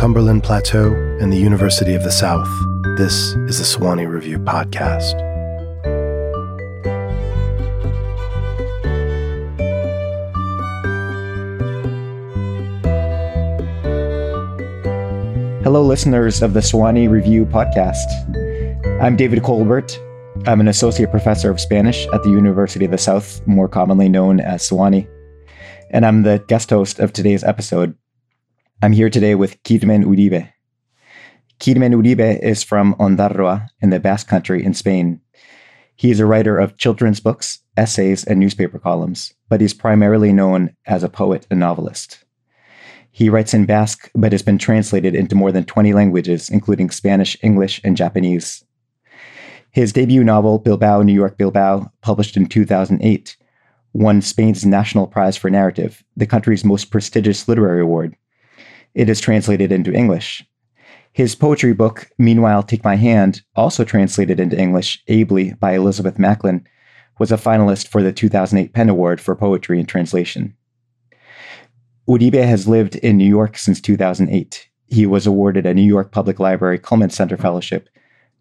Cumberland Plateau and the University of the South, this is the Sewanee Review Podcast. Hello, listeners of the Sewanee Review Podcast. I'm David Colbert. I'm an associate professor of Spanish at the University of the South, more commonly known as Sewanee. And I'm the guest host of today's episode. I'm here today with Kirmen Uribe. Kirmen Uribe is from Ondarroa in the Basque Country in Spain. He is a writer of children's books, essays, and newspaper columns, but he's primarily known as a poet and novelist. He writes in Basque, but has been translated into more than 20 languages, including Spanish, English, and Japanese. His debut novel, Bilbao, New York, Bilbao, published in 2008, won Spain's National Prize for Narrative, the country's most prestigious literary award. It is translated into English. His poetry book, Meanwhile Take My Hand, also translated into English ably by Elizabeth Macklin, was a finalist for the 2008 PEN Award for Poetry and Translation. Uribe has lived in New York since 2008. He was awarded a New York Public Library Cullman Center Fellowship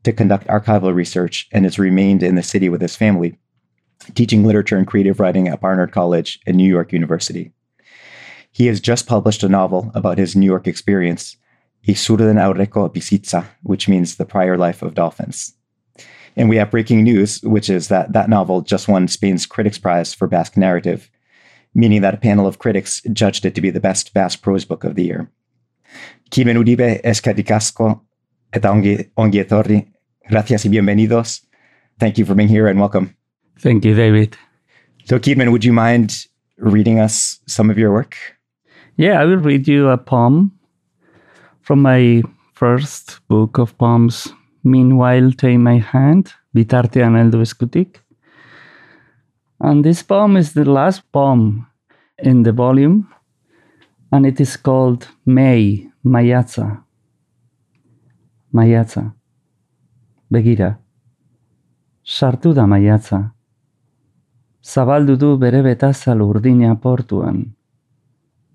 to conduct archival research and has remained in the city with his family, teaching literature and creative writing at Barnard College and New York University. He has just published a novel about his New York experience, Izurdeen Aurreko Bizitza, which means the prior life of dolphins. And we have breaking news, which is that that novel just won Spain's Critics Prize for Basque Narrative, meaning that a panel of critics judged it to be the best Basque prose book of the year. Kirmen Uribe eskerrik asko eta ongi. Gracias y bienvenidos. Thank you for being here and welcome. Thank you, David. So, Kirmen, would you mind reading us some of your work? Yeah, I will read you a poem from my first book of poems, Meanwhile, Take My Hand, Bitartean heldu eskutik. And this poem is the last poem in the volume, and it is called May, Maiatza. Maiatza. Begira. Sartu da maiatza. Zabaldu du bere betazal urdina portuan.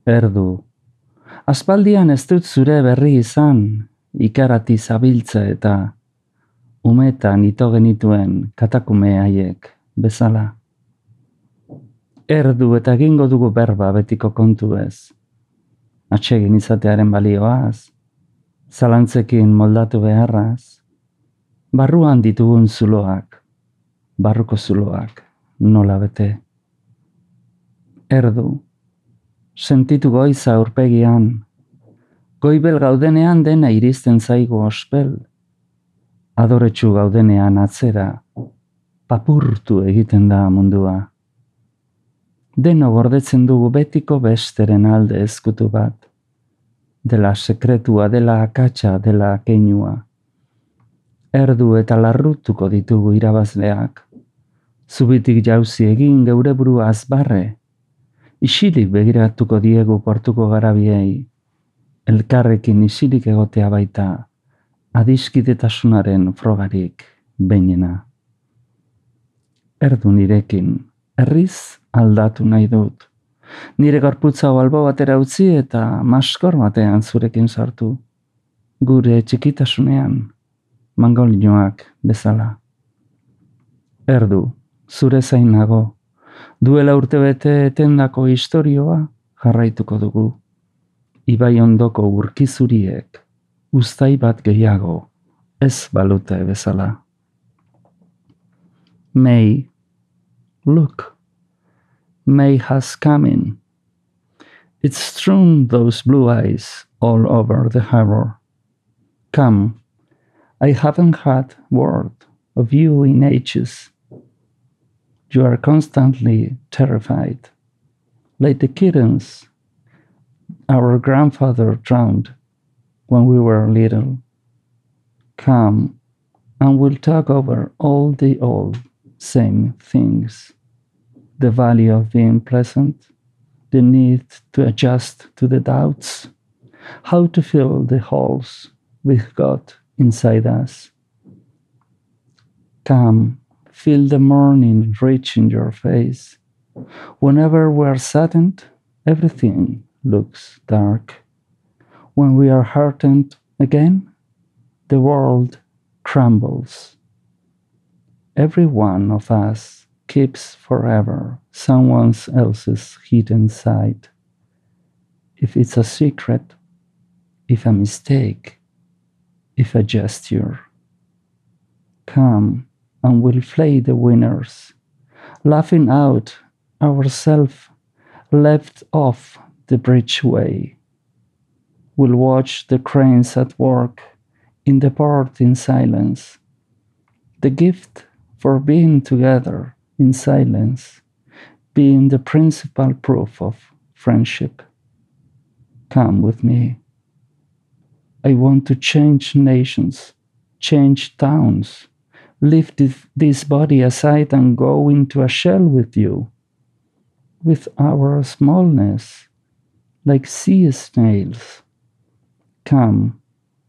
Erdu. Aspaldian ez dut zure berri izan, ikarati zabiltza eta umetan ito genituen katakume haiek bezala. Erdu eta egingo dugu berba betiko kontu ez. Atsegin izatearen balioaz, zalantzekin moldatu beharraz, barruan ditugun zuloak, barruko zuloak, nola bete. Erdu, sentitu goiza aurpegian, goibel gaudenean dena iristen zaigu ospel, adoretsu gaudenean atzera, papurtu egiten da mundua. Deno gordetzen dugu betiko besteren alde ezkutu bat, dela sekretua, dela akatsa, dela keinua. Erdu eta larrutuko ditugu irabazleak, zubitik jauzi egin geure burua azbarre, isilik begiratuko diegu portuko garabiei, elkarrekin isilik egotea baita, adiskidetasunaren frogarik bainena. Erdu nirekin, herriz aldatu nahi dut. Nire gorputza albo batera utzi eta maskor batean zurekin sartu. Gure txikitasunean, mangolinoak bezala. Erdu, zure zain nago, duela urtebete etendako historioa jarraituko dugu. Ibai ondoko urkizuriek, ustai bat gehiago, ez balute bezala. May, look, May has come in. It's strewn those blue eyes all over the harbor. Come, I haven't had word of you in ages. You are constantly terrified, like the kittens our grandfather drowned when we were little. Come, and we'll talk over all the old same things the value of being present, the need to adjust to the doubts, how to fill the holes with God inside us. Come, feel the morning reach in your face. Whenever we're saddened, everything looks dark. when we are heartened again, the world crumbles. Every one of us keeps forever someone else's hidden side. If it's a secret, if a mistake, if a gesture, come and we'll flay the winners, laughing out ourselves left off the bridgeway. We'll watch the cranes at work in the port in silence. The gift for being together in silence being the principal proof of friendship. Come with me. I want to change nations, change towns, lift this body aside and go into a shell with you with our smallness, like sea snails. Come,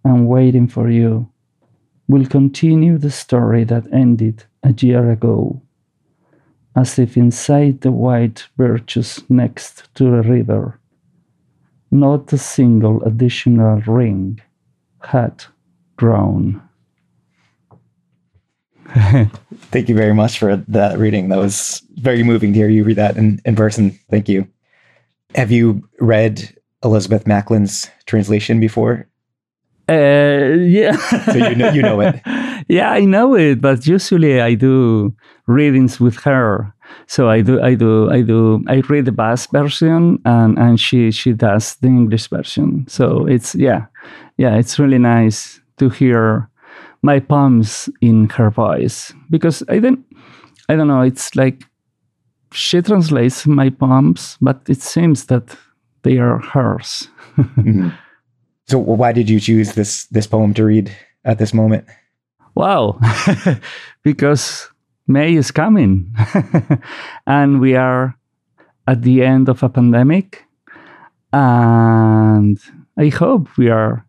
I'm waiting for you. We'll continue the story that ended a year ago, as if inside the white birches next to the river, not a single additional ring had grown. Thank you very much for that reading. That was very moving to hear you read that in, in person. Thank you. Have you read Elizabeth Macklin's translation before? Uh, yeah. so you know, you know it. yeah, I know it, but usually I do readings with her. So I do, I do, I do. I read the Basque version, and and she she does the English version. So it's yeah, yeah, it's really nice to hear my poems in her voice because I don't I don't know. It's like she translates my poems, but it seems that they are hers. mm-hmm. So why did you choose this this poem to read at this moment? Wow, because May is coming, and we are at the end of a pandemic, and I hope we are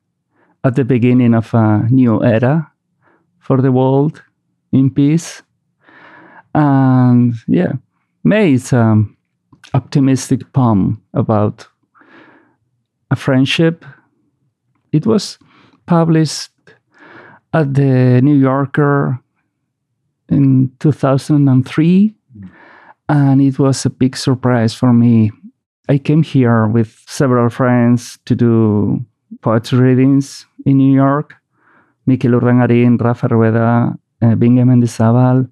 at the beginning of a new era for the world in peace. And yeah, May is an optimistic poem about a friendship. It was published at the New Yorker in 2003, and it was a big surprise for me. I came here with several friends to do poetry readings in New York, Mikel Urdangarin, Rafa Rueda, uh, Bingen Mendizabal,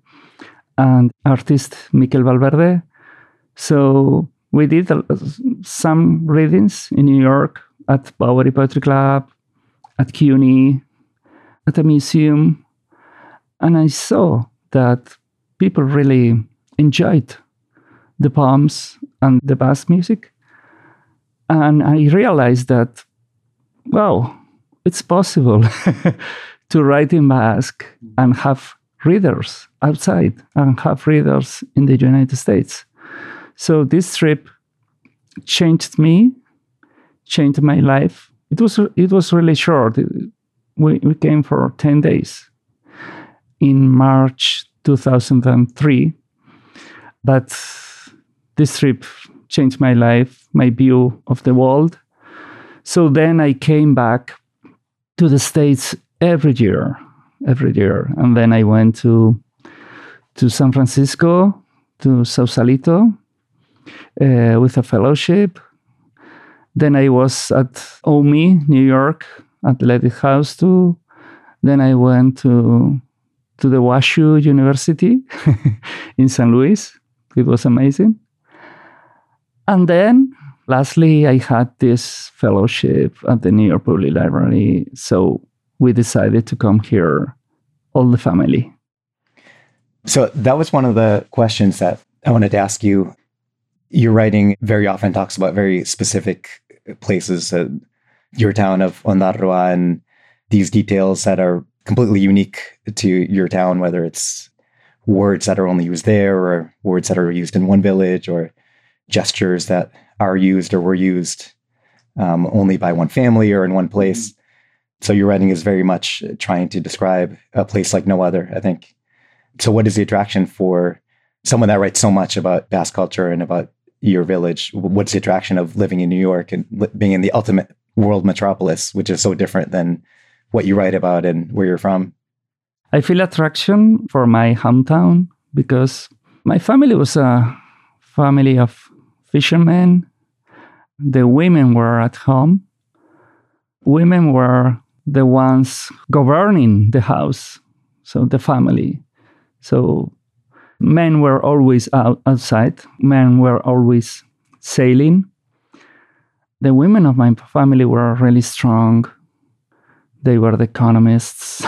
and artist Mikel Valverde. So we did uh, some readings in New York at Bowery Poetry Club, at CUNY, at a museum, and I saw that people really enjoyed the poems and the Basque music. And I realized that, wow, it's possible to write in Basque and have readers outside and have readers in the United States. So this trip changed me, changed my life. It was it was really short. We, we came for 10 days in March 2003. But this trip changed my life, my view of the world. So then I came back to the States every year, every year. And then I went to to San Francisco, to Sausalito, uh, with a fellowship. Then I was at OMI, New York, at the House too. Then I went to to the WashU University in San Luis. It was amazing. And then lastly, I had this fellowship at the New York Public Library. So we decided to come here, all the family. So that was one of the questions that I wanted to ask you. Your writing very often talks about very specific places, uh, your town of Ondarroa, and these details that are completely unique to your town, whether it's words that are only used there or words that are used in one village or gestures that are used or were used um, only by one family or in one place. Mm-hmm. So your writing is very much trying to describe a place like no other, I think. So what is the attraction for someone that writes so much about Basque culture and about your village? What's the attraction of living in New York and being in the ultimate world metropolis, which is so different than what you write about and where you're from. I feel attraction for my hometown because my family was a family of fishermen. The women were at home. Women were the ones governing the house, so the family. So men were always out, outside, men were always sailing. The women of my family were really strong. They were the economists,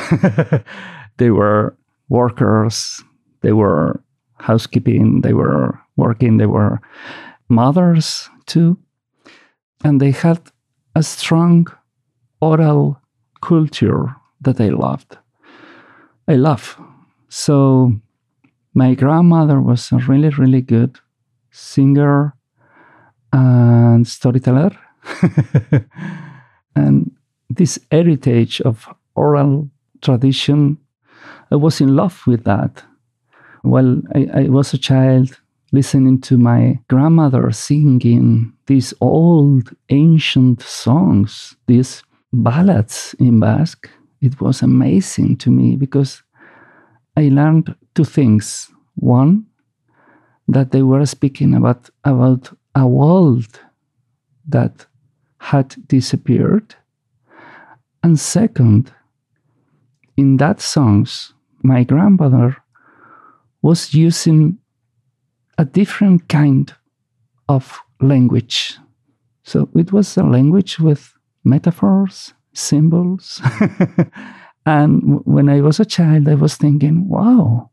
they were workers, they were housekeeping, they were working, they were mothers too. And they had a strong oral culture that I loved. I love. So my grandmother was a really, really good singer and storyteller. and this heritage of oral tradition, I was in love with that. Well, I, I was a child listening to my grandmother singing these old ancient songs, these ballads in Basque. It was amazing to me because I learned two things. One, that they were speaking about, about a world that had disappeared. And second, in that songs, my grandmother was using a different kind of language. So it was a language with metaphors, symbols. and when I was a child, I was thinking, wow,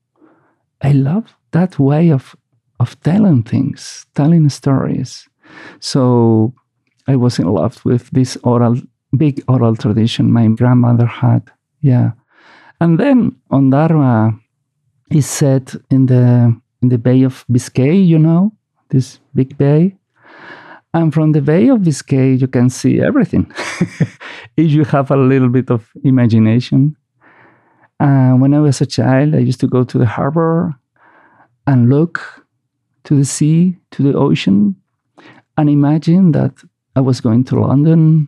I love that way of, of telling things, telling stories. So I was in love with this oral, big oral tradition my grandmother had. Yeah. And then Ondarroa, is said in the in the Bay of Biscay, you know, this big bay. And from the Bay of Biscay, you can see everything if you have a little bit of imagination. When I was a child, I used to go to the harbor and look to the sea, to the ocean, and imagine that I was going to London,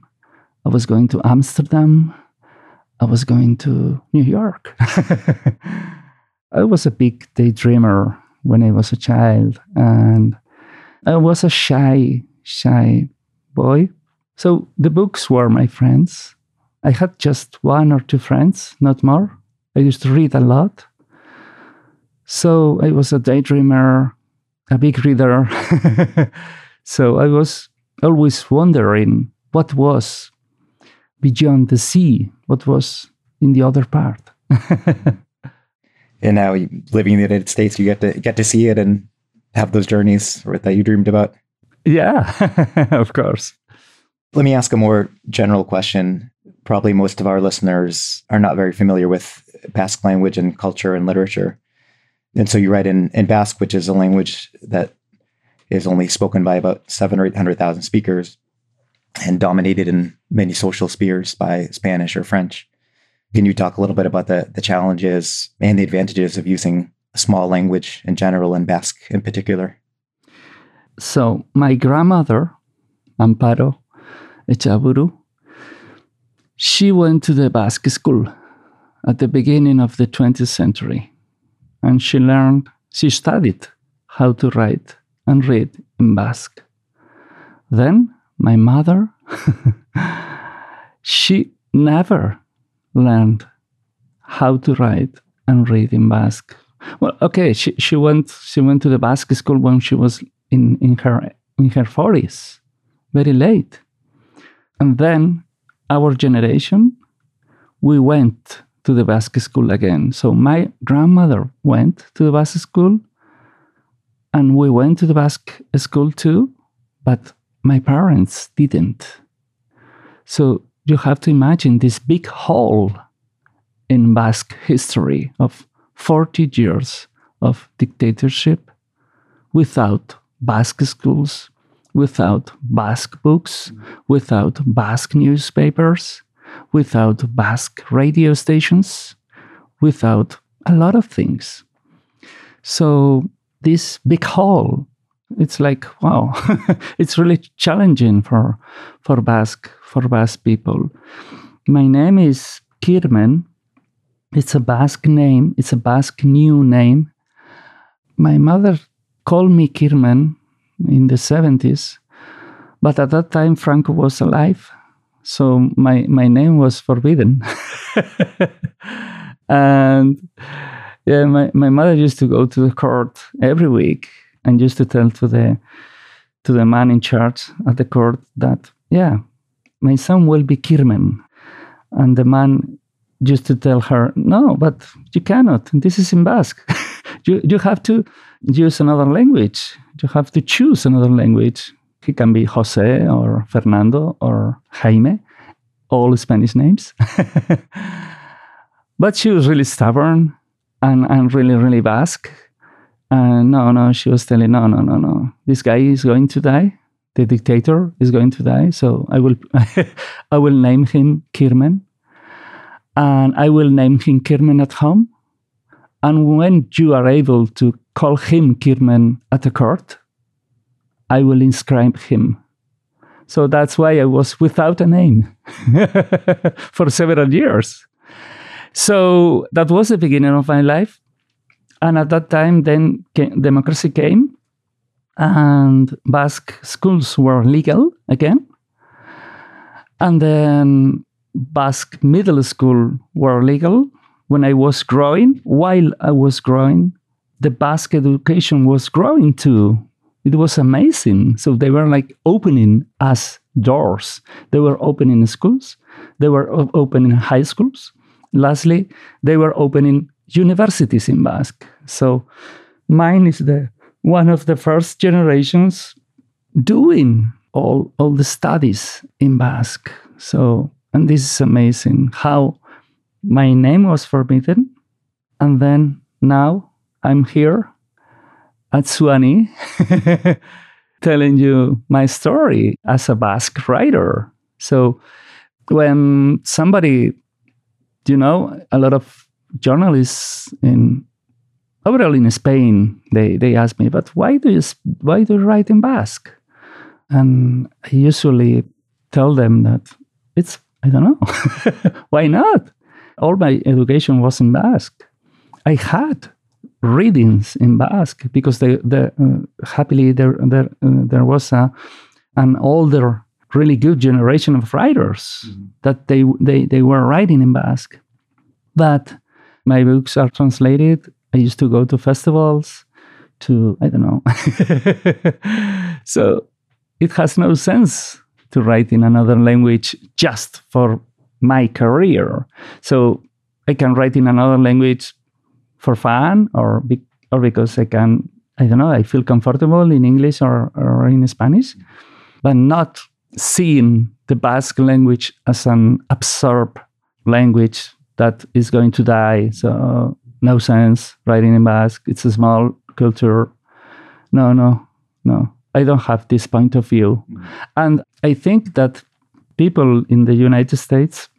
I was going to Amsterdam, I was going to New York. I was a big daydreamer when I was a child, and I was a shy, shy boy. So the books were my friends. I had just one or two friends, not more. I used to read a lot. So I was a daydreamer, a big reader. so I was always wondering what was beyond the sea, what was in the other part. and now living in the United States, you get to get to see it and have those journeys that you dreamed about. Yeah, of course. Let me ask a more general question. Probably most of our listeners are not very familiar with Basque language and culture and literature. And so you write in, in Basque, which is a language that is only spoken by about seven or 800,000 speakers and dominated in many social spheres by Spanish or French. Can you talk a little bit about the, the challenges and the advantages of using a small language in general and Basque in particular? So, my grandmother, Amparo Echaburu, she went to the Basque school at the beginning of the 20th century and she learned, she studied how to write and read in Basque. Then my mother, she never learned how to write and read in Basque. Well, okay, she, she went she went to the Basque school when she was in, in her in her forties, very late. And then our generation, we went to the Basque school again. So my grandmother went to the Basque school and we went to the Basque school too, but my parents didn't. So you have to imagine this big hole in Basque history of 40 years of dictatorship without Basque schools, without Basque books, without Basque newspapers, without Basque radio stations, without a lot of things. So this big hole, it's like wow it's really challenging for for basque for Basque people. My name is Kirmen. It's a Basque name, it's a Basque new name. My mother called me Kirmen in the 70s, but at that time Franco was alive, so my, my name was forbidden. and yeah, my, my mother used to go to the court every week and used to tell to the to the man in charge at the court that yeah, my son will be Kirmen. And the man used to tell her, no, but you cannot. This is in Basque. you, you have to use another language. You have to choose another language. He can be Jose or Fernando or Jaime, all Spanish names. but she was really stubborn and, and really, really Basque. And no, no, she was telling, no, no, no, no. This guy is going to die. The dictator is going to die. So I will, I will name him Kirmen, and I will name him Kirmen at home. And when you are able to call him Kirmen at the court, I will inscribe him. So that's why I was without a name for several years. So that was the beginning of my life. And at that time, then came, democracy came, and Basque schools were legal again. And then Basque middle school were legal. When I was growing, while I was growing, the Basque education was growing too. It was amazing. So they were like opening us doors. They were opening schools. They were opening high schools. Lastly, they were opening universities in Basque. So mine is the one of the first generations doing all, all the studies in Basque. So and this is amazing how my name was forbidden. And then now I'm here at Sewanee telling you my story as a Basque writer. So when somebody, you know, a lot of journalists in overall in Spain, they, they ask me, but why do you why do you write in Basque? And I usually tell them that it's I don't know. Why not? All my education was in Basque. I had readings in Basque because uh, happily there there uh, there was a, an older, really good generation of writers mm-hmm. that they, they they were writing in Basque. But my books are translated. I used to go to festivals, to I don't know. so it has no sense to write in another language just for my career. So I can write in another language for fun or be, or because I can I don't know I feel comfortable in English or, or in Spanish, but not seeing the Basque language as an absorbed language that is going to die. So no sense writing in Basque. It's a small culture. No, no, no. I don't have this point of view. Mm. And I think that people in the United States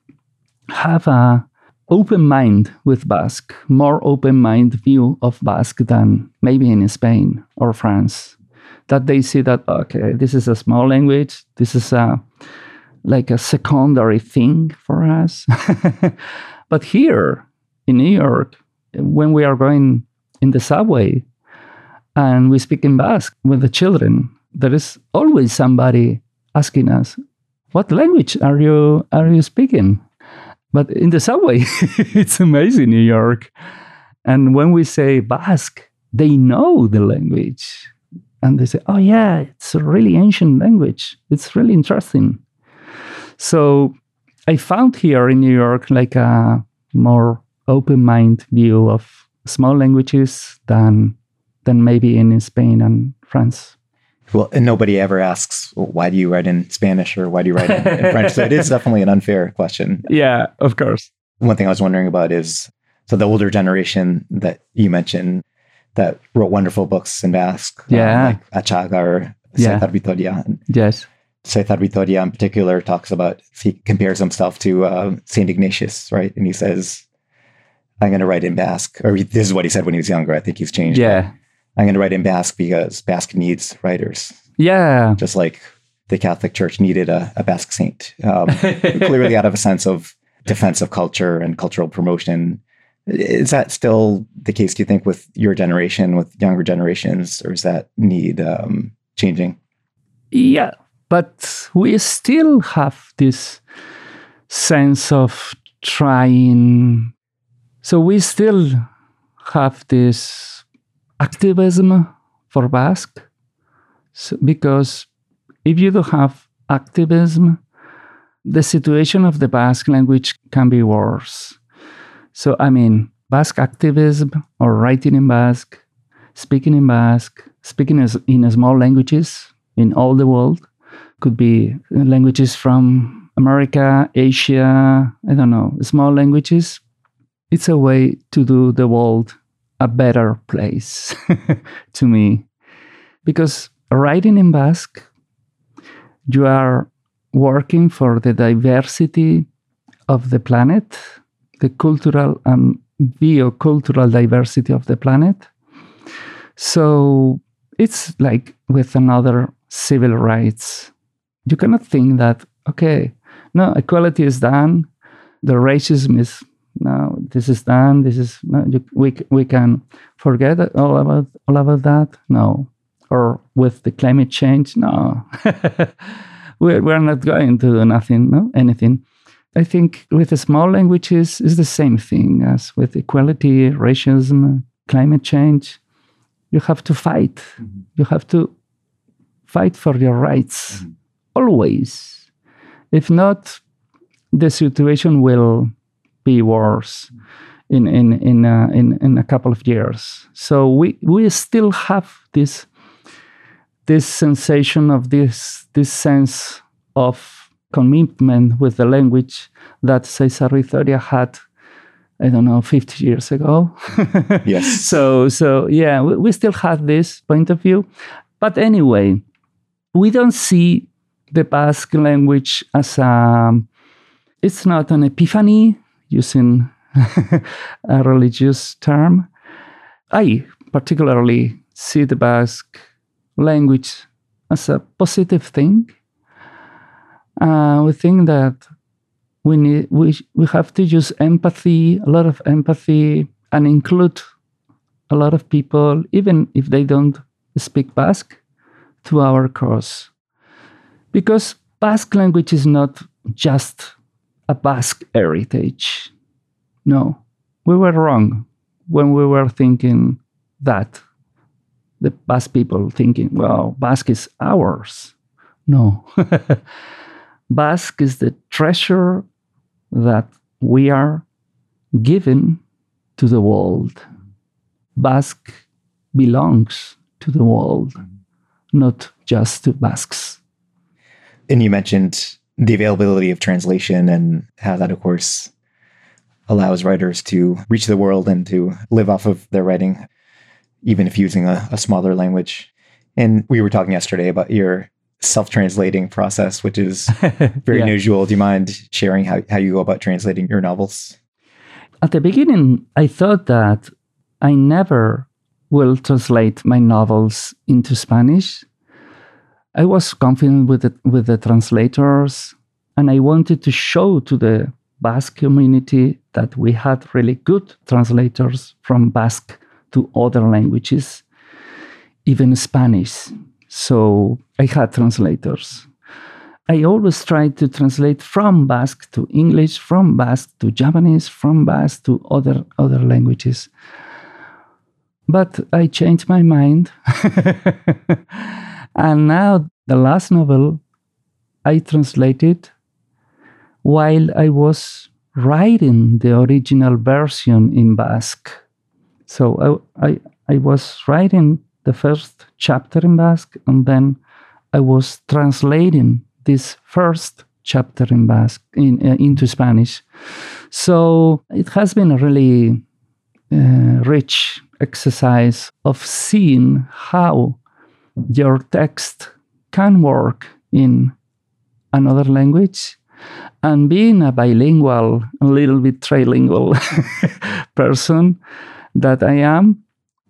have a open mind with Basque, more open mind view of Basque than maybe in Spain or France. That they see that okay, this is a small language, this is a like a secondary thing for us. but here in New York, when we are going in the subway, and we speak in Basque with the children, there is always somebody asking us, "What language are you are you speaking?" But in the subway, it's amazing, New York. And when we say Basque, they know the language, and they say, "Oh yeah, it's a really ancient language. It's really interesting." So I found here in New York like a more open mind view of small languages than than maybe in Spain and France. Well, and nobody ever asks, well, why do you write in Spanish or why do you write in, in French? So it is definitely an unfair question. Yeah, of course. One thing I was wondering about is so the older generation that you mentioned that wrote wonderful books in Basque, um, yeah, um, like Atxaga or yeah. Vitoria. Yes. Saizarbitoria in particular talks about, he compares himself to uh, St. Ignatius, right? And he says, I'm going to write in Basque. Or this is what he said when he was younger. I think he's changed. Yeah. I'm going to write in Basque because Basque needs writers. Yeah. Just like the Catholic Church needed a, a Basque saint, um, clearly out of a sense of defense of culture and cultural promotion. Is that still the case, do you think, with your generation, with younger generations, or is that need um, changing? Yeah, but we still have this sense of trying. So we still have this activism for Basque so, because if you don't have activism, the situation of the Basque language can be worse. So, I mean, Basque activism or writing in Basque, speaking in Basque, speaking in small languages in all the world, could be languages from America, Asia, I don't know, small languages. It's a way to do the world a better place to me. Because writing in Basque, you are working for the diversity of the planet, the cultural and biocultural diversity of the planet. So it's like with another civil rights. You cannot think that, okay, no, equality is done, the racism is no, this is done, this is no, you, we we can forget all about all about that. No, or with the climate change, no. we're, we're not going to do nothing, no, anything. I think with the small languages is the same thing as with equality, racism, climate change. You have to fight. Mm-hmm. You have to fight for your rights mm-hmm. always. If not, the situation will be worse in in in uh, in in a couple of years. So we we still have this this sensation of this this sense of commitment with the language that Saizarbitoria had I don't know, 50 years ago. yes. So, so yeah, we, we, still have this point of view. But anyway, we don't see the Basque language as a, it's not an epiphany, using a religious term. I particularly see the Basque language as a positive thing. Uh, we think that we need we we have to use empathy, a lot of empathy, and include a lot of people, even if they don't speak Basque, to our cause. Because Basque language is not just a Basque heritage. No, we were wrong when we were thinking that the Basque people thinking, well, Basque is ours. No. Basque is the treasure that we are given to the world. Basque belongs to the world, not just to Basques. And you mentioned the availability of translation and how that, of course, allows writers to reach the world and to live off of their writing even if using a, a smaller language. And we were talking yesterday about your self-translating process, which is very yeah. unusual. Do you mind sharing how, how you go about translating your novels? At the beginning, I thought that I never will translate my novels into Spanish. I was confident with the, with the translators, and I wanted to show to the Basque community that we had really good translators from Basque to other languages, even Spanish. So I had translators. I always tried to translate from Basque to English, from Basque to Japanese, from Basque to other other languages. But I changed my mind. and now the last novel I translated while I was writing the original version in Basque. So I, I, I was writing the first chapter in Basque, and then I was translating this first chapter in Basque in, uh, into Spanish. So it has been a really uh, rich exercise of seeing how your text can work in another language and being a bilingual, a little bit trilingual person, that I am,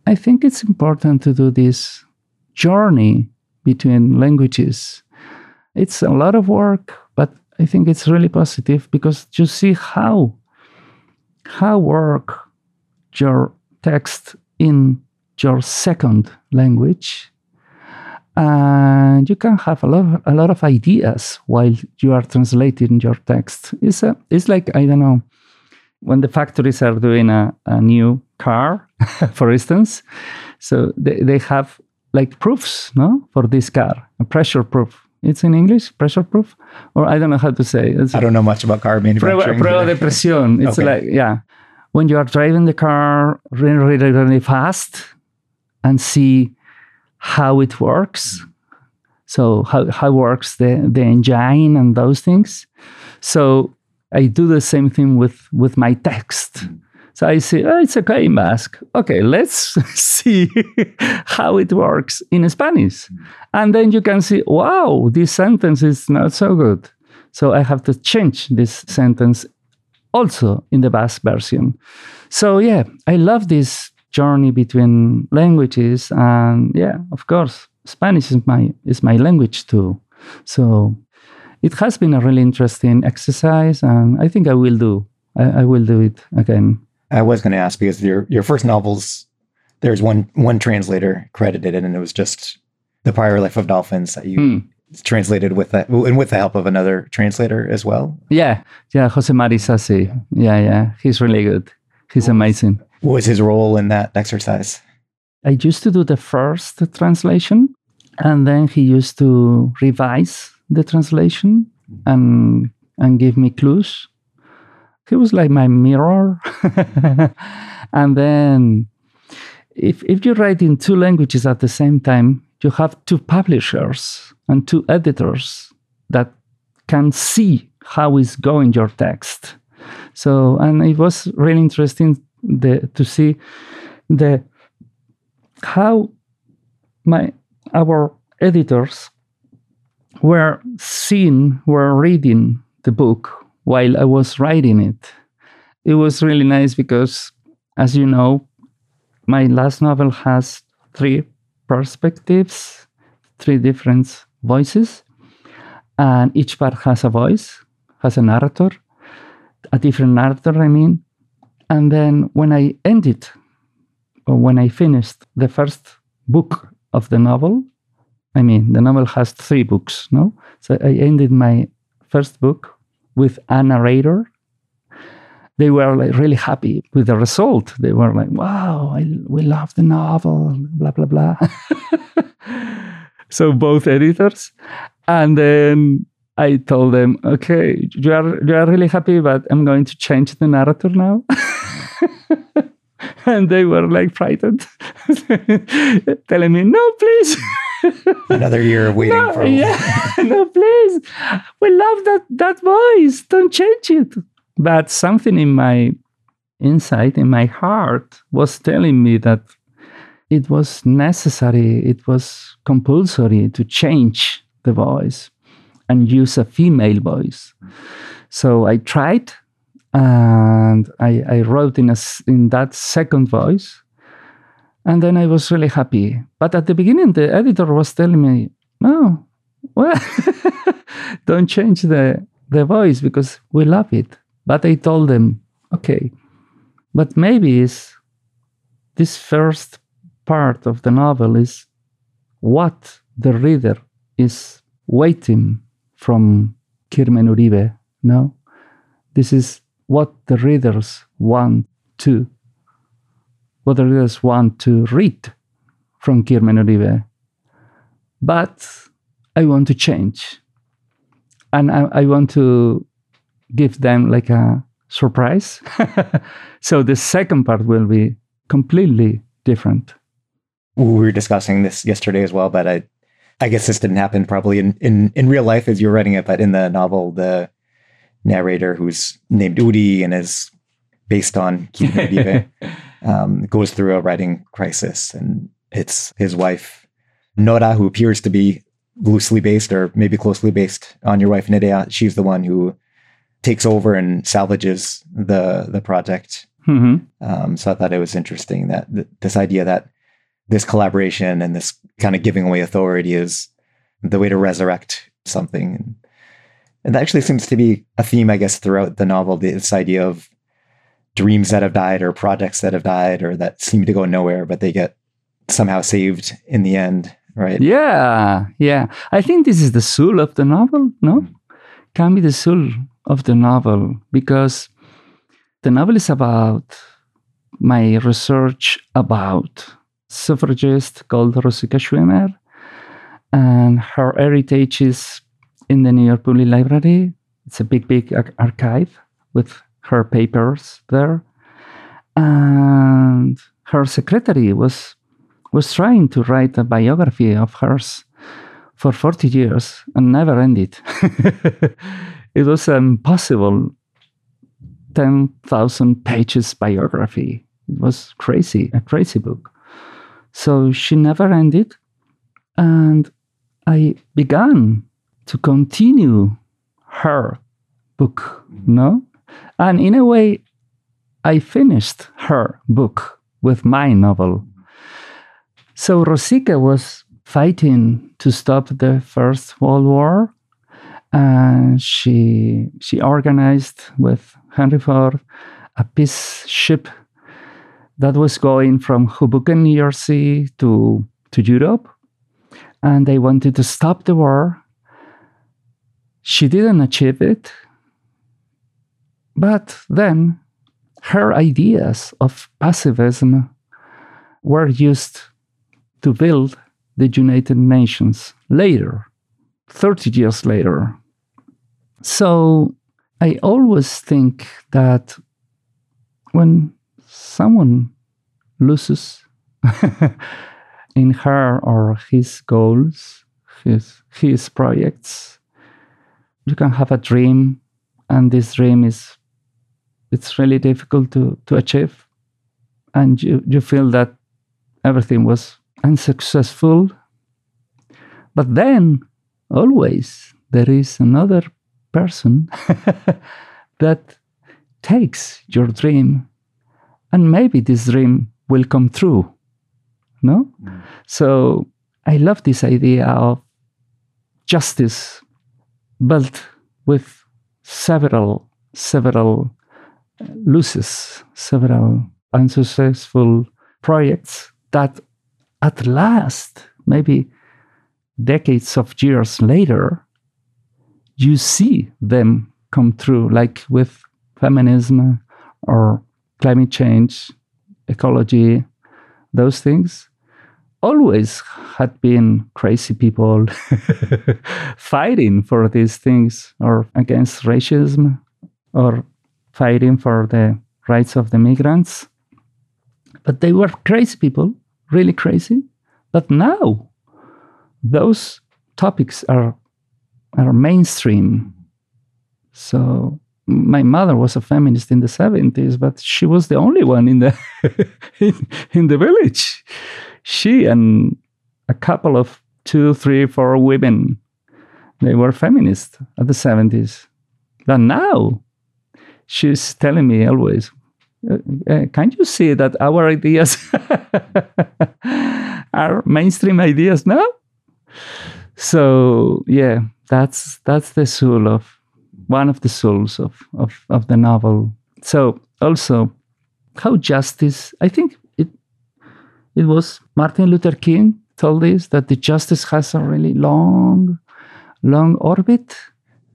I think it's important to do this journey between languages. it's a lot of work, but I think it's really positive because you see how how work your text in your second language and you can have a lot, a lot of ideas while you are translating your text. It's, a, it's like, I don't know, when the factories are doing a, a new car, for instance, so they, they have like proofs, no, for this car, a pressure proof. It's in English, pressure proof, or I don't know how to say. It's I don't know much about car manufacturing. Prueba, de presión. It's okay. like yeah, when you are driving the car really, really, really fast and see how it works. So how how works the the engine and those things. So I do the same thing with with my text. So I say, oh, it's okay, mask. Okay, let's see how it works in Spanish. And then you can see, wow, this sentence is not so good. So I have to change this sentence also in the Basque version. So yeah, I love this journey between languages and yeah, of course, Spanish is my is my language too. So it has been a really interesting exercise and I think I will do I, I will do it again. I was going to ask because your your first novels, there's one one translator credited, and it was just the prior life of dolphins that you hmm. translated with that, and with the help of another translator as well. Yeah, yeah, Jose Mari Sassi. Yeah, yeah, he's really good. He's amazing. What was his role in that exercise? I used to do the first translation, and then he used to revise the translation mm-hmm. and and give me clues he was like my mirror. and then if if you write in two languages at the same time, you have two publishers and two editors that can see how is going your text. So and it was really interesting the, to see the how my our editors were seeing, were reading the book while I was writing it. It was really nice because, as you know, my last novel has three perspectives, three different voices, and each part has a voice, has a narrator, a different narrator, I mean. And then when I ended, or when I finished the first book of the novel, I mean, the novel has three books, no? So I ended my first book with a narrator, they were like really happy with the result. They were like, "Wow, I, we love the novel." Blah blah blah. so both editors, and then I told them, "Okay, you are you are really happy, but I'm going to change the narrator now." and they were like frightened, telling me, "No, please." Another year of waiting no, for. Yeah, no, please. We love that that voice. Don't change it. But something in my inside, in my heart, was telling me that it was necessary, it was compulsory to change the voice and use a female voice. So I tried, and I, I wrote in a, in that second voice and then I was really happy. But at the beginning, the editor was telling me, no, well, don't change the, the voice because we love it. But I told them, okay, but maybe is this first part of the novel is what the reader is waiting from Kirmen Uribe. No, this is what the readers want to what the readers want to read from Kirmen Uribe. But I want to change. And I, I want to give them like a surprise. so the second part will be completely different. We were discussing this yesterday as well, but I I guess this didn't happen probably in, in, in real life as you're writing it, but in the novel, the narrator who's named Udi and is based on Kirmen Uribe um, goes through a writing crisis. And it's his wife, Nora, who appears to be loosely based or maybe closely based on your wife, Nerea. She's the one who takes over and salvages the, the project. Mm-hmm. Um, so I thought it was interesting that th- this idea that this collaboration and this kind of giving away authority is the way to resurrect something. And, and that actually seems to be a theme, I guess, throughout the novel. This idea of dreams that have died, or projects that have died, or that seem to go nowhere, but they get somehow saved in the end, right? Yeah, yeah. I think this is the soul of the novel. No, mm-hmm. can be the soul of the novel because the novel is about my research about suffragist called Rosika Schwimmer and her heritage is in the New York Public Library. It's a big, big ar- archive with her papers there. And her secretary was was trying to write a biography of hers for 40 years and never ended. it was an impossible 10,000 pages biography. It was crazy, a crazy book. So she never ended. And I began to continue her book, no? And in a way, I finished her book with my novel. So Rosika was fighting to stop the First World War. And she she organized with Henry Ford a peace ship that was going from Hoboken, New Jersey to, to Europe. And they wanted to stop the war. She didn't achieve it. But then her ideas of pacifism were used to build the United Nations later, 30 years later. So I always think that when someone loses in her or his goals, his his projects, you can have a dream, and this dream is it's really difficult to, to achieve. And you, you feel that everything was unsuccessful. But then always there is another person that takes your dream and maybe this dream will come true no mm. so i love this idea of justice built with several several losses several unsuccessful projects that at last maybe decades of years later you see them come true like with feminism or climate change, ecology, those things, always had been crazy people fighting for these things or against racism or fighting for the rights of the migrants. But they were crazy people, really crazy. But now those topics are, are mainstream. So my mother was a feminist in the 70s but she was the only one in the in, in, the village. She and a couple of two three four women they were feminists at the 70s but now she's telling me always uh, uh, can't you see that our ideas are mainstream ideas now? So yeah that's that's the soul of one of the souls of, of, of the novel. So also how justice, I think it it was Martin Luther King told this that the justice has a really long, long orbit.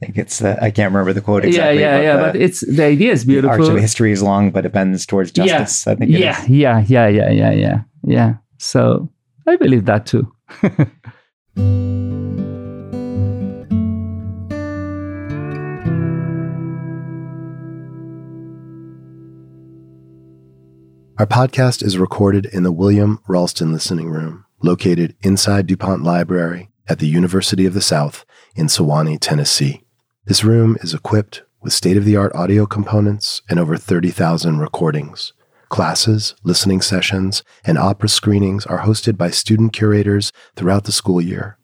I think it's uh, I can't remember the quote exactly. Yeah, yeah, yeah. But it's the idea is beautiful. The arch of history is long, but it bends towards justice. Yeah, I think. yeah, yeah, yeah, yeah, yeah, yeah, yeah. So I believe that too. Our podcast is recorded in the William Ralston Listening Room, located inside DuPont Library at the University of the South in Sewanee, Tennessee. This room is equipped with state of the art audio components and over 30,000 recordings. Classes, listening sessions, and opera screenings are hosted by student curators throughout the school year.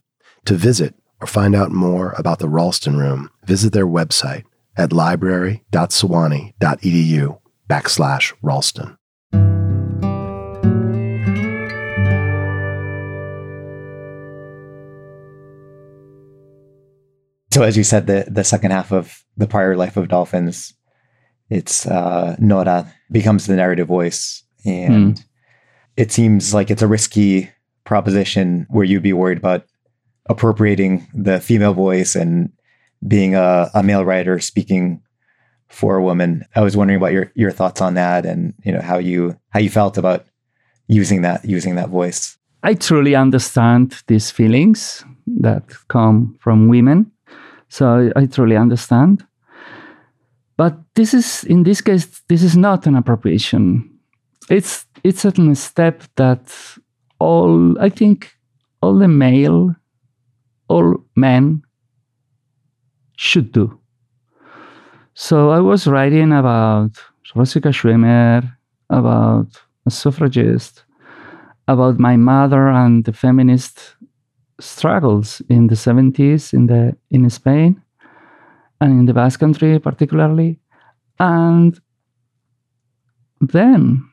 To visit or find out more about the Ralston Room, visit their website at library.sewanee.edu backslash Ralston. So as you said, the the second half of the prior life of dolphins, it's uh, Nora becomes the narrative voice, and mm. it seems like it's a risky proposition where you'd be worried about appropriating the female voice and being a, a male writer speaking for a woman. I was wondering about your your thoughts on that, and you know how you how you felt about using that using that voice. I truly understand these feelings that come from women so I, truly understand. But this is, in this case, this is not an appropriation. It's it's certainly a step that all I think all the male, all men should do. So I was writing about Rosika Schwimmer, about a suffragist, about my mother and the feminist struggles in the 70s in the in Spain and in the Basque Country particularly. And then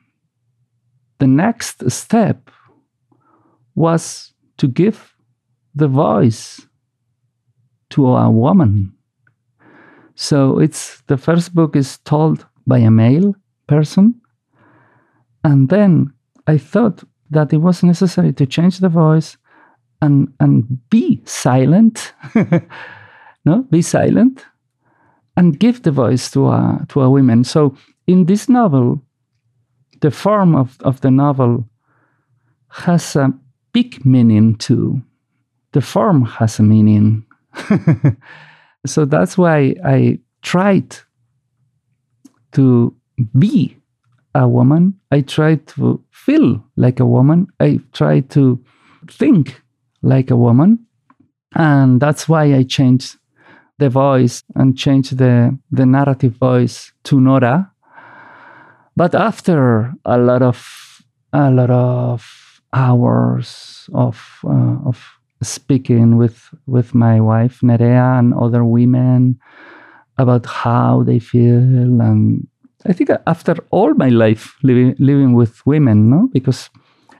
the next step was to give the voice to a woman. So it's the first book is told by a male person. And then I thought that it was necessary to change the voice and and be silent no be silent and give the voice to a to a woman so in this novel the form of, of the novel has a big meaning too. The form has a meaning. So that's why i tried to be a woman. I tried to feel like a woman. I tried to think like a woman. And that's why I changed the voice and changed the, the narrative voice to Nora. But after a lot of a lot of hours of uh, of speaking with with my wife Nerea and other women about how they feel and I think after all my life living living with women, no, because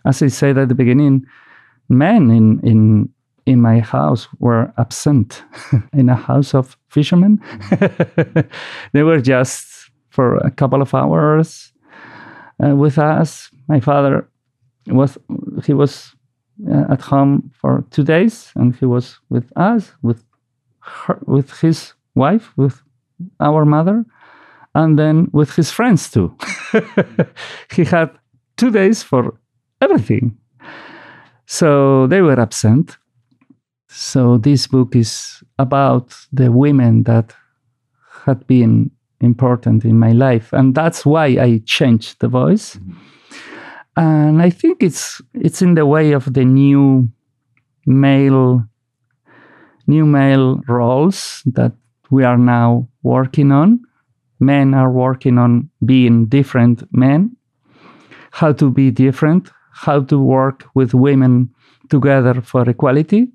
as I said at the beginning, men in in in my house were absent in a house of fishermen. they were just for a couple of hours uh, with us. My father was he was uh, at home for two days, and he was with us, with her, with his wife, with our mother, and then with his friends too. he had two days for everything so they were absent. So this book is about the women that had been important in my life, and that's why I changed the voice. Mm-hmm. And I think it's it's in the way of the new male new male roles that we are now working on. Men are working on being different men, how to be different, how to work with women together for equality.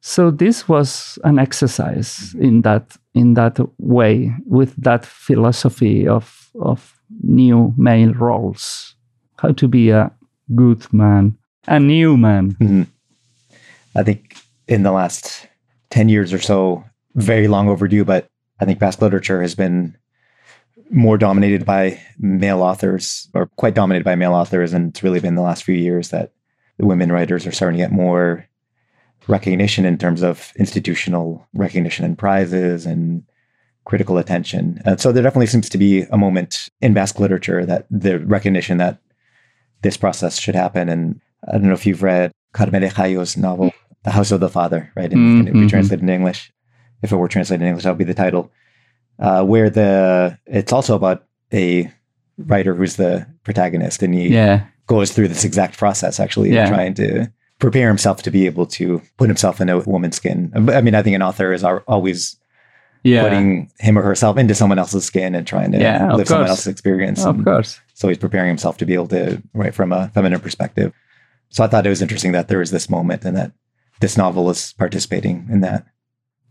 So this was an exercise in that in that way, with that philosophy of of new male roles, how to be a good man, a new man. Mm-hmm. I think in the last ten years or so, very long overdue, but I think past literature has been more dominated by male authors or quite dominated by male authors. And it's really been the last few years that the women writers are starting to get more recognition in terms of institutional recognition and prizes and critical attention. And so there definitely seems to be a moment in Basque literature that the recognition that this process should happen. And I don't know if you've read Karmele Jaio's novel, The House of the Father, right? And, mm-hmm. and if we translate in English, if it were translated in English, that would be the title uh, where the it's also about a writer who's the protagonist, and he yeah. goes through this exact process actually yeah. trying to prepare himself to be able to put himself in a woman's skin. I mean, I think an author is always yeah. putting him or herself into someone else's skin and trying to yeah, live someone else's experience. Of course. So he's preparing himself to be able to write from a feminine perspective. So I thought it was interesting that there was this moment and that this novel is participating in that.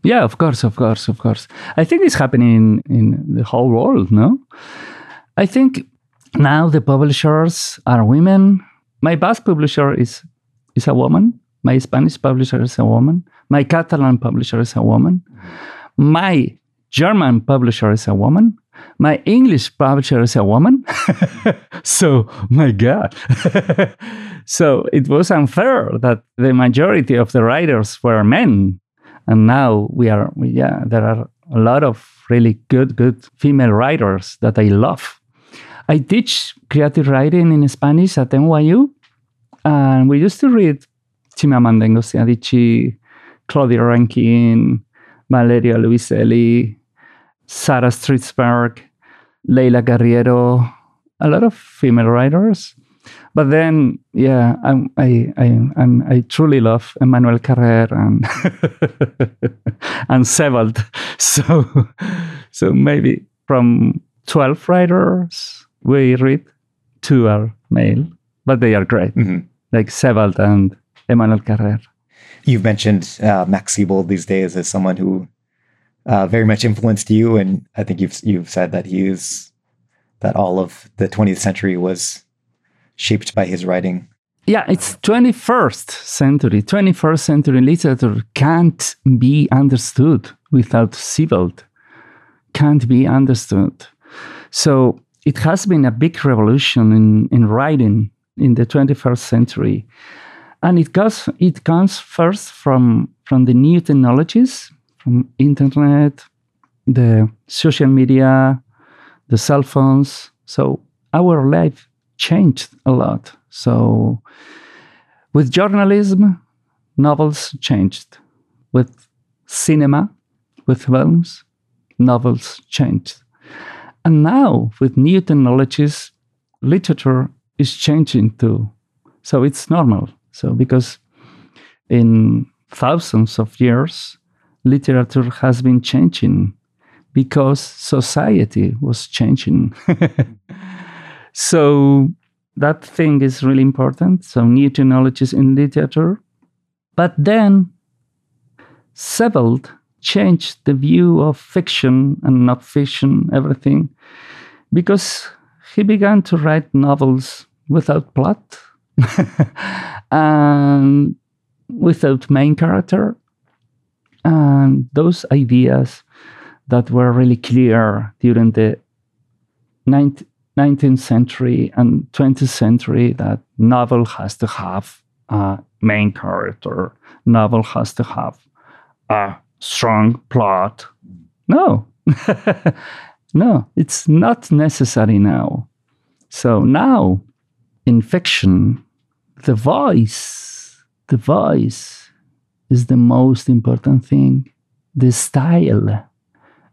Yeah, of course, of course, of course. I think it's happening in, the whole world, no? I think now the publishers are women. My best publisher is is a woman, My Spanish publisher is a woman. My Catalan publisher is a woman. My German publisher is a woman. My English publisher is a woman. so, my God. so, it was unfair that the majority of the writers were men. And now we are, yeah, there are a lot of really good, good female writers that I love. I teach creative writing in Spanish at NYU, and we used to read Chimamanda Ngozi Adichie, Claudia Rankine, Valeria Luiselli, Sara Stridsberg, Leila Guerriero, a lot of female writers. But then, yeah, I'm, I, I, I'm, I truly love Emmanuel Carrère and and Sebald. So, so maybe from 12 writers we read, two are male, but they are great, mm-hmm. like Sebald and Emmanuel Carrère. You've mentioned uh, Max Sebald these days as someone who uh, very much influenced you, and I think you've you've said that he is that all of the 20th century was shaped by his writing. Yeah, it's 21st century. 21st century literature can't be understood without Sebald. Can't be understood. So it has been a big revolution in, in writing in the 21st century. And it goes it comes first from from the new technologies, from internet, the social media, the cell phones. So our life changed a lot. So with journalism, novels changed. With cinema, with films, novels changed. And now with new technologies, literature is changing too. So it's normal. So because in thousands of years, literature has been changing because society was changing. so that thing is really important. So new technologies in literature. But then Sebald changed the view of fiction and not fiction, everything, because he began to write novels without plot and without main character. And those ideas that were really clear during the 19th century and 20th century that novel has to have a main character, novel has to have a strong plot. No, no, it's not necessary now. So now in fiction, the voice, the voice is the most important thing. The style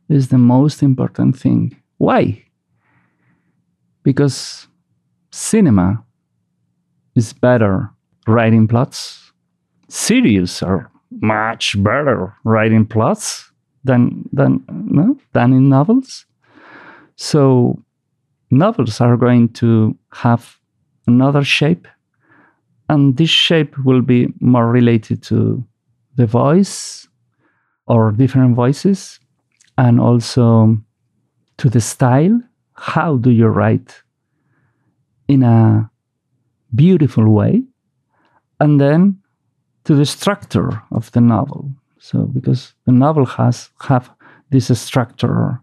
is the most important thing. Why? Because cinema is better writing plots. Series are much better writing plots than than no, than in novels. So novels are going to have another shape, and this shape will be more related to the voice or different voices, and also to the style. How do you write in a beautiful way? And then to the structure of the novel. So because the novel has have this structure,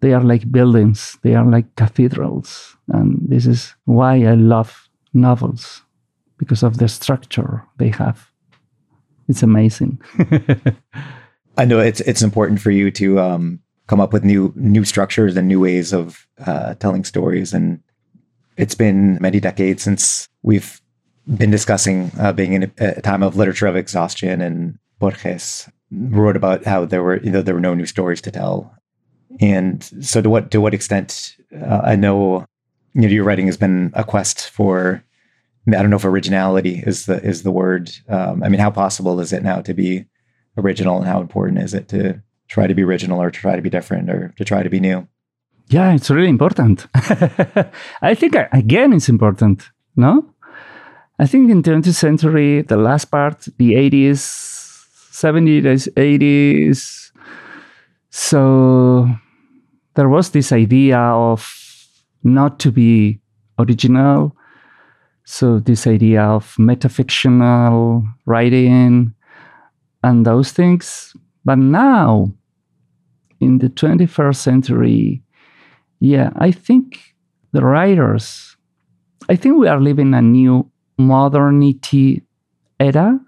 they are like buildings, they are like cathedrals, and this is why I love novels because of the structure they have. It's amazing. I know it's it's important for you to um, come up with new new structures and new ways of uh, telling stories, and it's been many decades since we've been discussing uh, being in a, a, time of literature of exhaustion, and Borges wrote about how there were you know there were no new stories to tell, and so to what to what extent uh, I know you know your writing has been a quest for I don't know if originality is the is the word. Um, I mean, how possible is it now to be original, and how important is it to try to be original, or to try to be different, or to try to be new? Yeah, it's really important. I think again, it's important. No, I think in the 20th century, the last part, the 80s, 70s, 80s, so there was this idea of not to be original, So, this idea of metafictional writing and those things. But now, in the 21st century, yeah, I think the writers, I think we are living a new modernity era.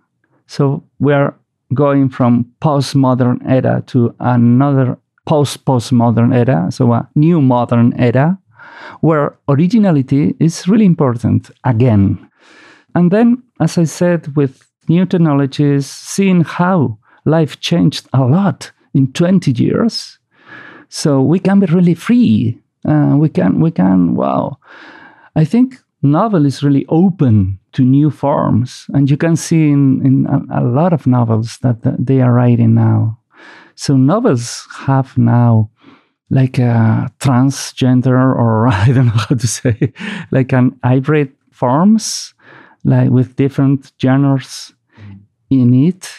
So, we are going from postmodern era to another post postmodern era, so a new modern era, where originality is really important again. And then, as I said, with new technologies, seeing how life changed a lot in 20 years, so we can be really free. Uh, we can, we can, wow. I think novel is really open to new forms, and you can see in, in a, a lot of novels that, that they are writing now. So novels have now like a transgender, or I don't know how to say, like an hybrid forms, like with different genres in it,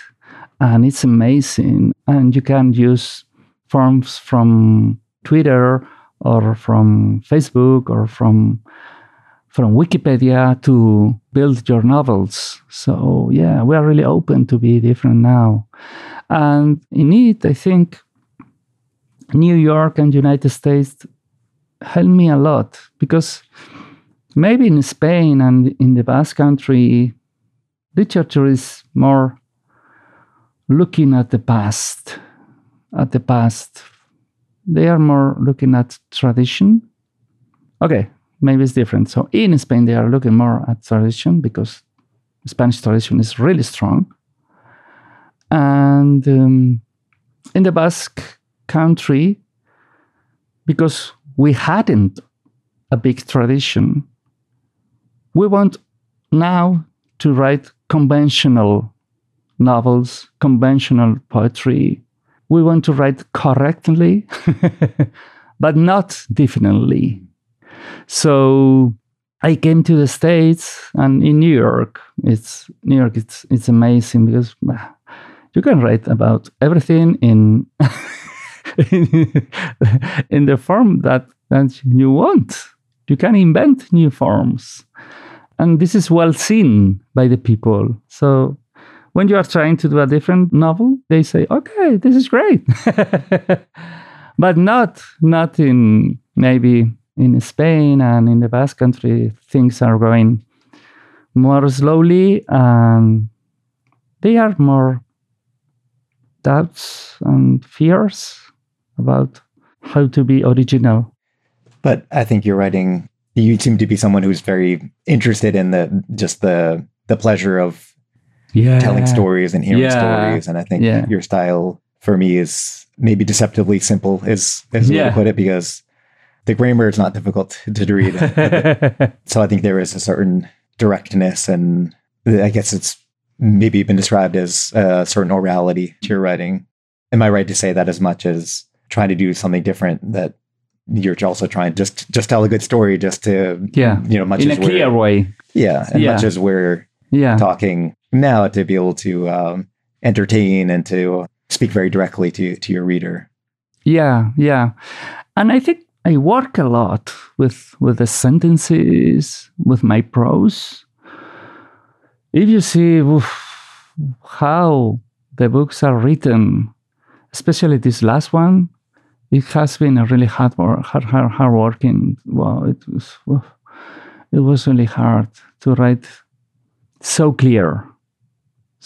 and it's amazing. And you can use forms from Twitter or from Facebook or from from Wikipedia to build your novels. So yeah, we are really open to be different now. And in it, I think New York and United States helped me a lot because maybe in Spain and in the Basque Country, literature is more looking at the past, at the past. They are more looking at tradition. Okay, maybe it's different. So in Spain, they are looking more at tradition because Spanish tradition is really strong. And um, in the Basque country, because we hadn't a big tradition, we want now to write conventional novels, conventional poetry. We want to write correctly, but not differently. So I came to the States and in New York, it's New York, it's it's amazing because you can write about everything in in the form that, that you want. You can invent new forms. And this is well seen by the people. So when you are trying to do a different novel, they say, okay, this is great. but not not in maybe in Spain and in the Basque country, things are going more slowly and they are more doubts and fears about how to be original. But I think you're writing. You seem to be someone who's very interested in the just the the pleasure of yeah. telling stories and hearing Yeah. stories. And I think Yeah. your style for me is maybe deceptively simple is is the way to put it because the grammar is not difficult to read. so I think there is a certain directness and I guess it's maybe been described as a certain orality to your writing. Am I right to say that as much as trying to do something different that you're also trying just just tell a good story just to yeah. you know much In a clear way. yeah and Yeah. much as we're Yeah. talking now to be able to um, entertain and to speak very directly to to your reader Yeah, yeah. And I think I work a lot with with the sentences, with my prose. If you see oof, how the books are written, especially this last one, it has been a really hard work, hard, hard, hard working. Wow, it was oof, it was really hard to write so clear.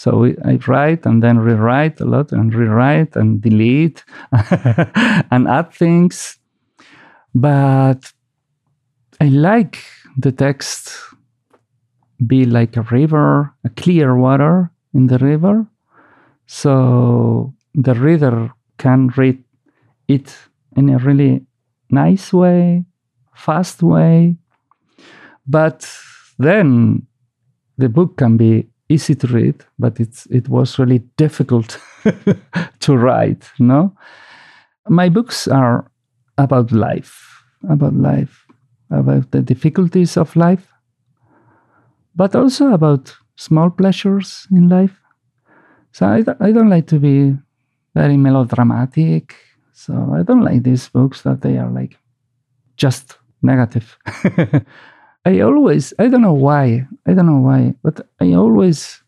So I write and then rewrite a lot and rewrite and delete and add things. But I like the text be like a river, a clear water in the river. So the reader can read it in a really nice way, fast way. But then the book can be easy to read, but it's it was really difficult to write. No, my books are about life, about life, about the difficulties of life, but also about small pleasures in life. So I, I don't like to be very melodramatic. So I don't like these books that they are like just negative. I always, I don't know why, I don't know why, but I always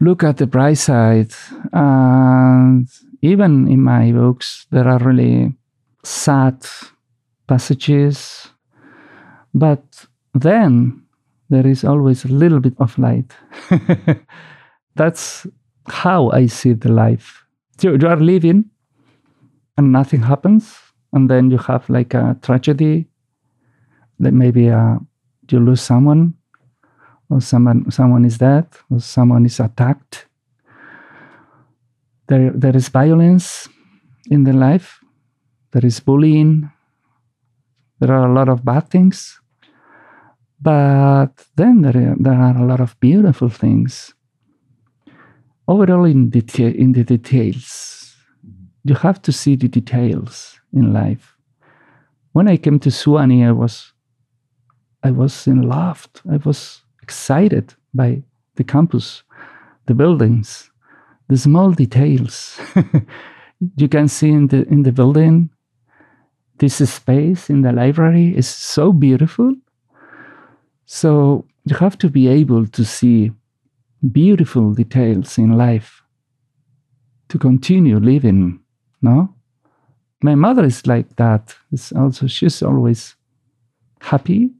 look at the bright side. And even in my books, there are really sad passages. But then there is always a little bit of light. That's how I see the life. You, you are living and nothing happens. And then you have like a tragedy that maybe uh, you lose someone or someone someone is dead or someone is attacked. There there is violence in the life. There is bullying. There are a lot of bad things. But then there, there are a lot of beautiful things. Overall in detail in the details you have to see the details in life. When i came to Sewanee i was i was in love i was excited by the campus the buildings the small details. You can see in the in the building this space in the library is so beautiful. So you have to be able to see beautiful details in life to continue living no? My mother is like that. It's also she's always happy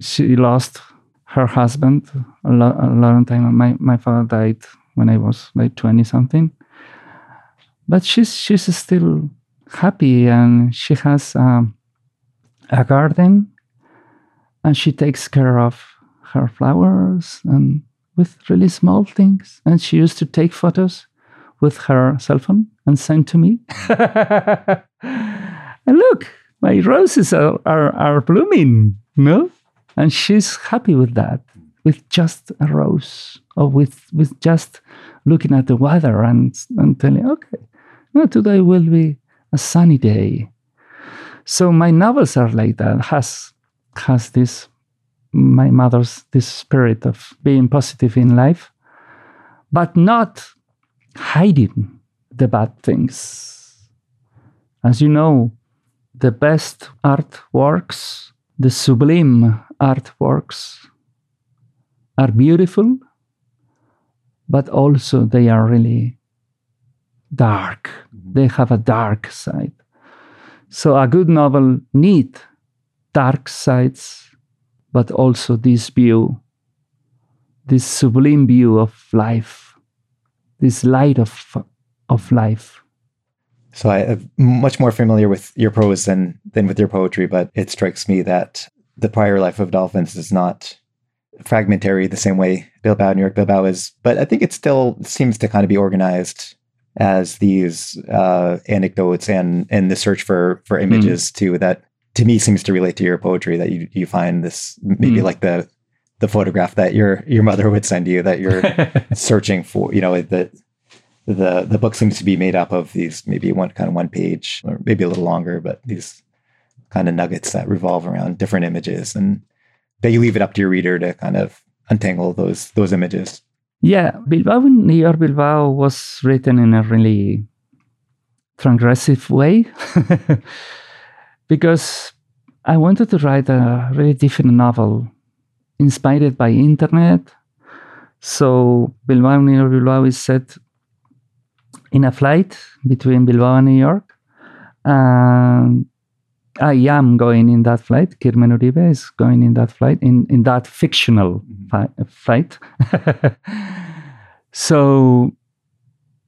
she lost her husband a, lo- a long time my, my father died when I was like 20 something. But she's she's still happy and she has um, a garden and she takes care of her flowers and with really small things. And she used to take photos with her cell phone and send to me. and look, my roses are, are, are blooming, no? And she's happy with that with just a rose or with, with just looking at the weather and, and telling, okay, no, today will be a sunny day. So my novels are like that, has has this my mother's this spirit of being positive in life, but not hiding the bad things. As you know, the best artworks, the sublime artworks, are beautiful, but also they are really dark. Mm-hmm. They have a dark side. So a good novel need dark sides, but also this view, this sublime view of life, this light of of life. So I am much more familiar with your prose than than with your poetry, but it strikes me that the prior life of dolphins is not fragmentary the same way Bilbao, New York Bilbao is, but I think it still seems to kind of be organized as these uh, anecdotes and and the search for for hmm. images mm. too. That to me seems to relate to your poetry. That you you find this maybe mm. like the the photograph that your your mother would send you that you're searching for. You know that the the book seems to be made up of these maybe one kind of one page or maybe a little longer, but these kind of nuggets that revolve around different images and that you leave it up to your reader to kind of untangle those those images. Yeah, Bilbao in New Bilbao was written in a really transgressive way because I wanted to write a really different novel inspired by internet. So Bilbao York Bilbao is set in a flight between Bilbao and New York. And I am going in that flight. Kirmen Uribe is going in that flight, in, in that fictional mm-hmm. fi- flight. so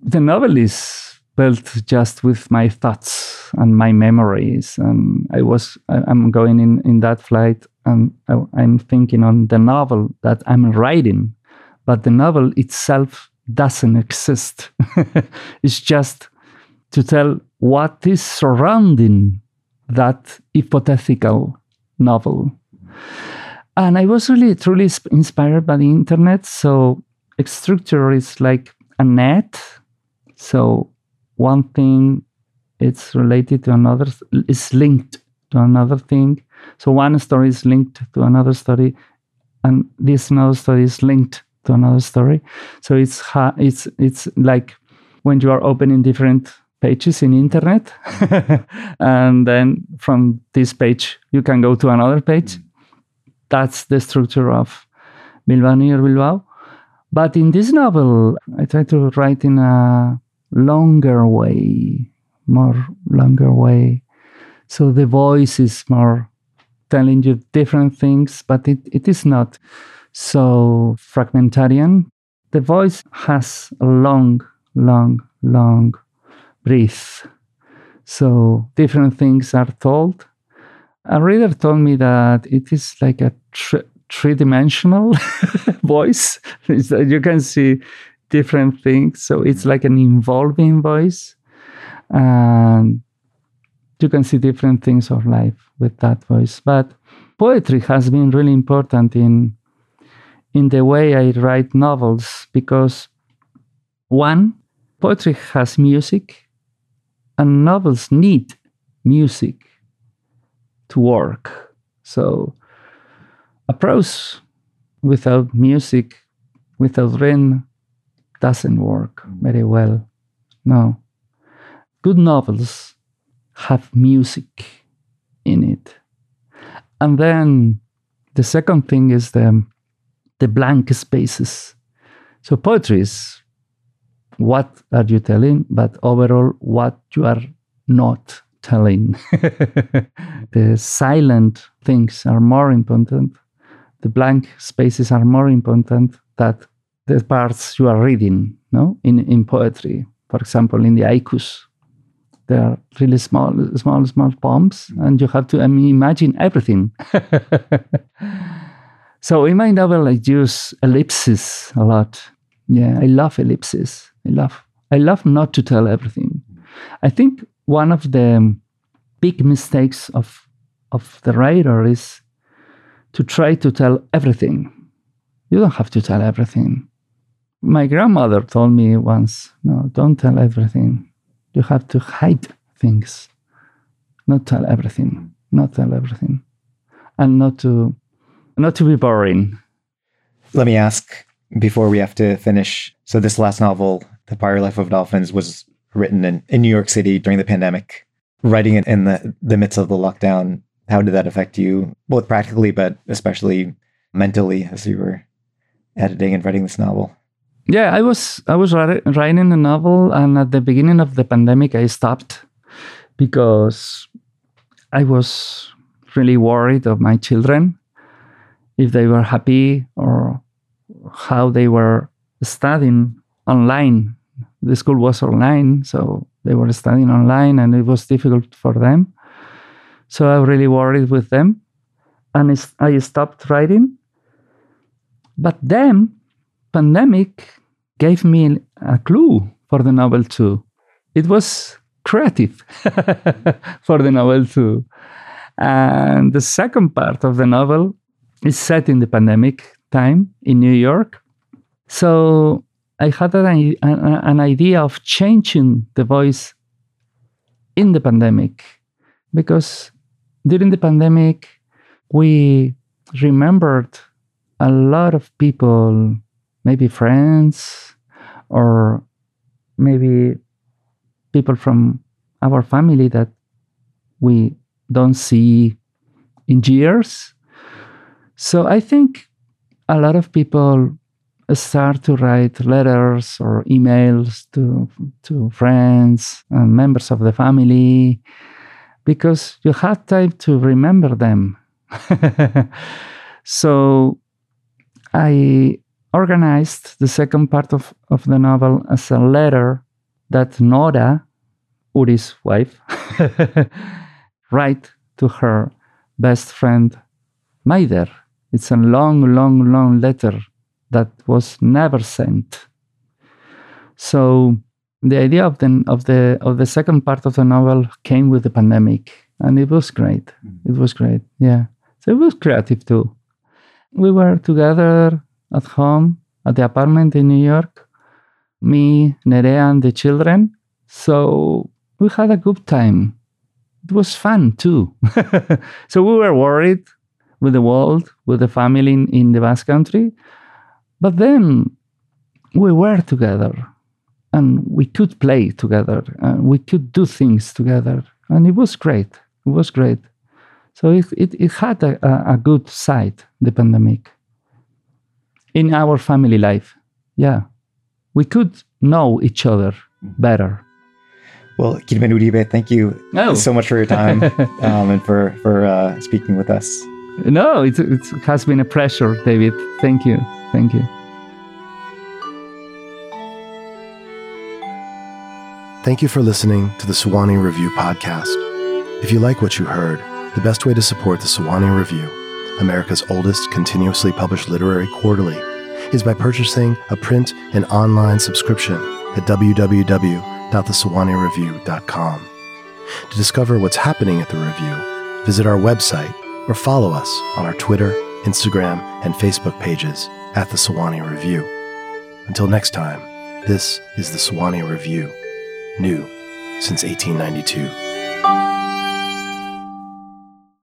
the novel is built just with my thoughts and my memories. And I was, I, am going in, in that flight and I, I'm thinking on the novel that I'm writing, but the novel itself doesn't exist. it's just to tell what is surrounding that hypothetical novel. And I was really truly inspired by the internet. So structure is like a net. So one thing it's related to another is linked to another thing. So one story is linked to another story, and this another story is linked to another story. So it's ha- it's it's like when you are opening different pages in internet and then from this page you can go to another page. That's the structure of bilbao bilbao. But in this novel i try to write in a longer way more longer way. So the voice is more telling you different things but it, it is not so fragmentarian the voice has a long long long breath. So different things are told. A reader told me that it is like a tr- three dimensional voice. you can see different things. So it's like an involving voice. And you can see different things of life with that voice. But poetry has been really important in in the way I write novels because one, poetry has music and novels need music to work. So a prose without music, without rhythm, doesn't work very well. No. Good novels have music in it. And then the second thing is the, the blank spaces. So poetry is what are you telling, but overall, what you are not telling. the silent things are more important. The blank spaces are more important than the parts you are reading. No, in in poetry, for example, in the haikus, they are really small, small, small poems, and you have to imagine everything. so in my novel, I use ellipses a lot. Yeah, I love ellipses I love I love not to tell everything. I think one of the big mistakes of of the writer is to try to tell everything. You don't have to tell everything. My grandmother told me once, no, don't tell everything. You have to hide things. Not tell everything. Not tell everything. And not to not to be boring. Let me ask before we have to finish. So this last novel the Prior Life of Dolphins was written in, in New York City during the pandemic. Writing it in the, the midst of the lockdown, how did that affect you, both practically, but especially mentally as you were editing and writing this novel? Yeah, I was I was writing a novel, and at the beginning of the pandemic, I stopped because I was really worried of my children, if they were happy or how they were studying online. The school was online, so they were studying online, and it was difficult for them. So I really worried with them, and I stopped writing. But then, pandemic gave me a clue for the novel too. It was creative for the novel too. And the second part of the novel is set in the pandemic time in New York. So I had an, an idea of changing the voice in the pandemic because during the pandemic, we remembered a lot of people, maybe friends or maybe people from our family that we don't see in years. So I think a lot of people start to write letters or emails to, to friends and members of the family because you have time to remember them. so I organized the second part of, of the novel as a letter that Nora, Uri's wife, write to her best friend Maider. It's a long, long, long letter that was never sent. So the idea of the of the of the second part of the novel came with the pandemic, and it was great. Mm. It was great. Yeah. So it was creative too. We were together at home at the apartment in New York, me, Nerea, and the children. So we had a good time. It was fun too. so we were worried with the world, with the family in, in the Basque Country, but then we were together. and we could play together and we could do things together and it was great it was great. So it, it, it had a, a good side the pandemic in our family life. Yeah. We could know each other better. Well Kirmen Uribe, thank you Oh. so much for your time um, and for for uh, speaking with us no it, it has been a pleasure david thank you thank you Thank you for listening to the Sewanee Review podcast. If you like what you heard, the best way to support the Sewanee Review, America's oldest continuously published literary quarterly, is by purchasing a print and online subscription at www.thesewaneereview.com. To discover what's happening at the review, visit our website or follow us on our Twitter, Instagram, and Facebook pages at the Sewanee Review. Until next time, this is the Sewanee Review new since 1892.